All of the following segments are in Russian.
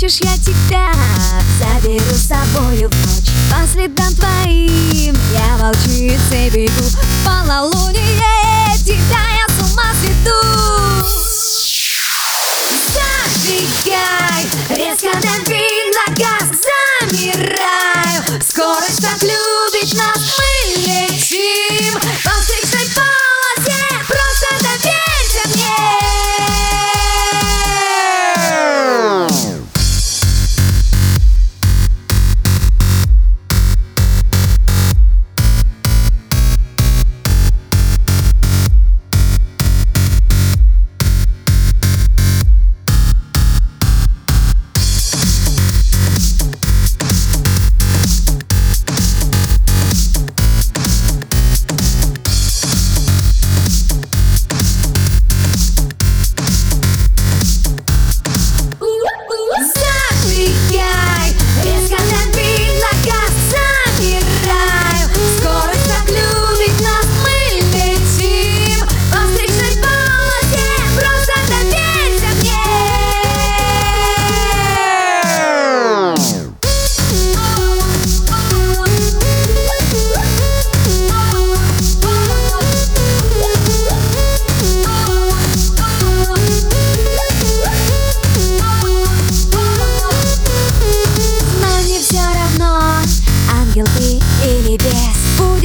Хочешь, я тебя заберу с собою в ночь. По следам твоим я волчицей бегу. Полнолуние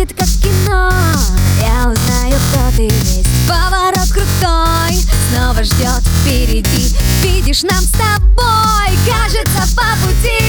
Будет как кино, я узнаю, кто ты есть. Поворот крутой, снова ждет впереди. Видишь, нам с тобой кажется по пути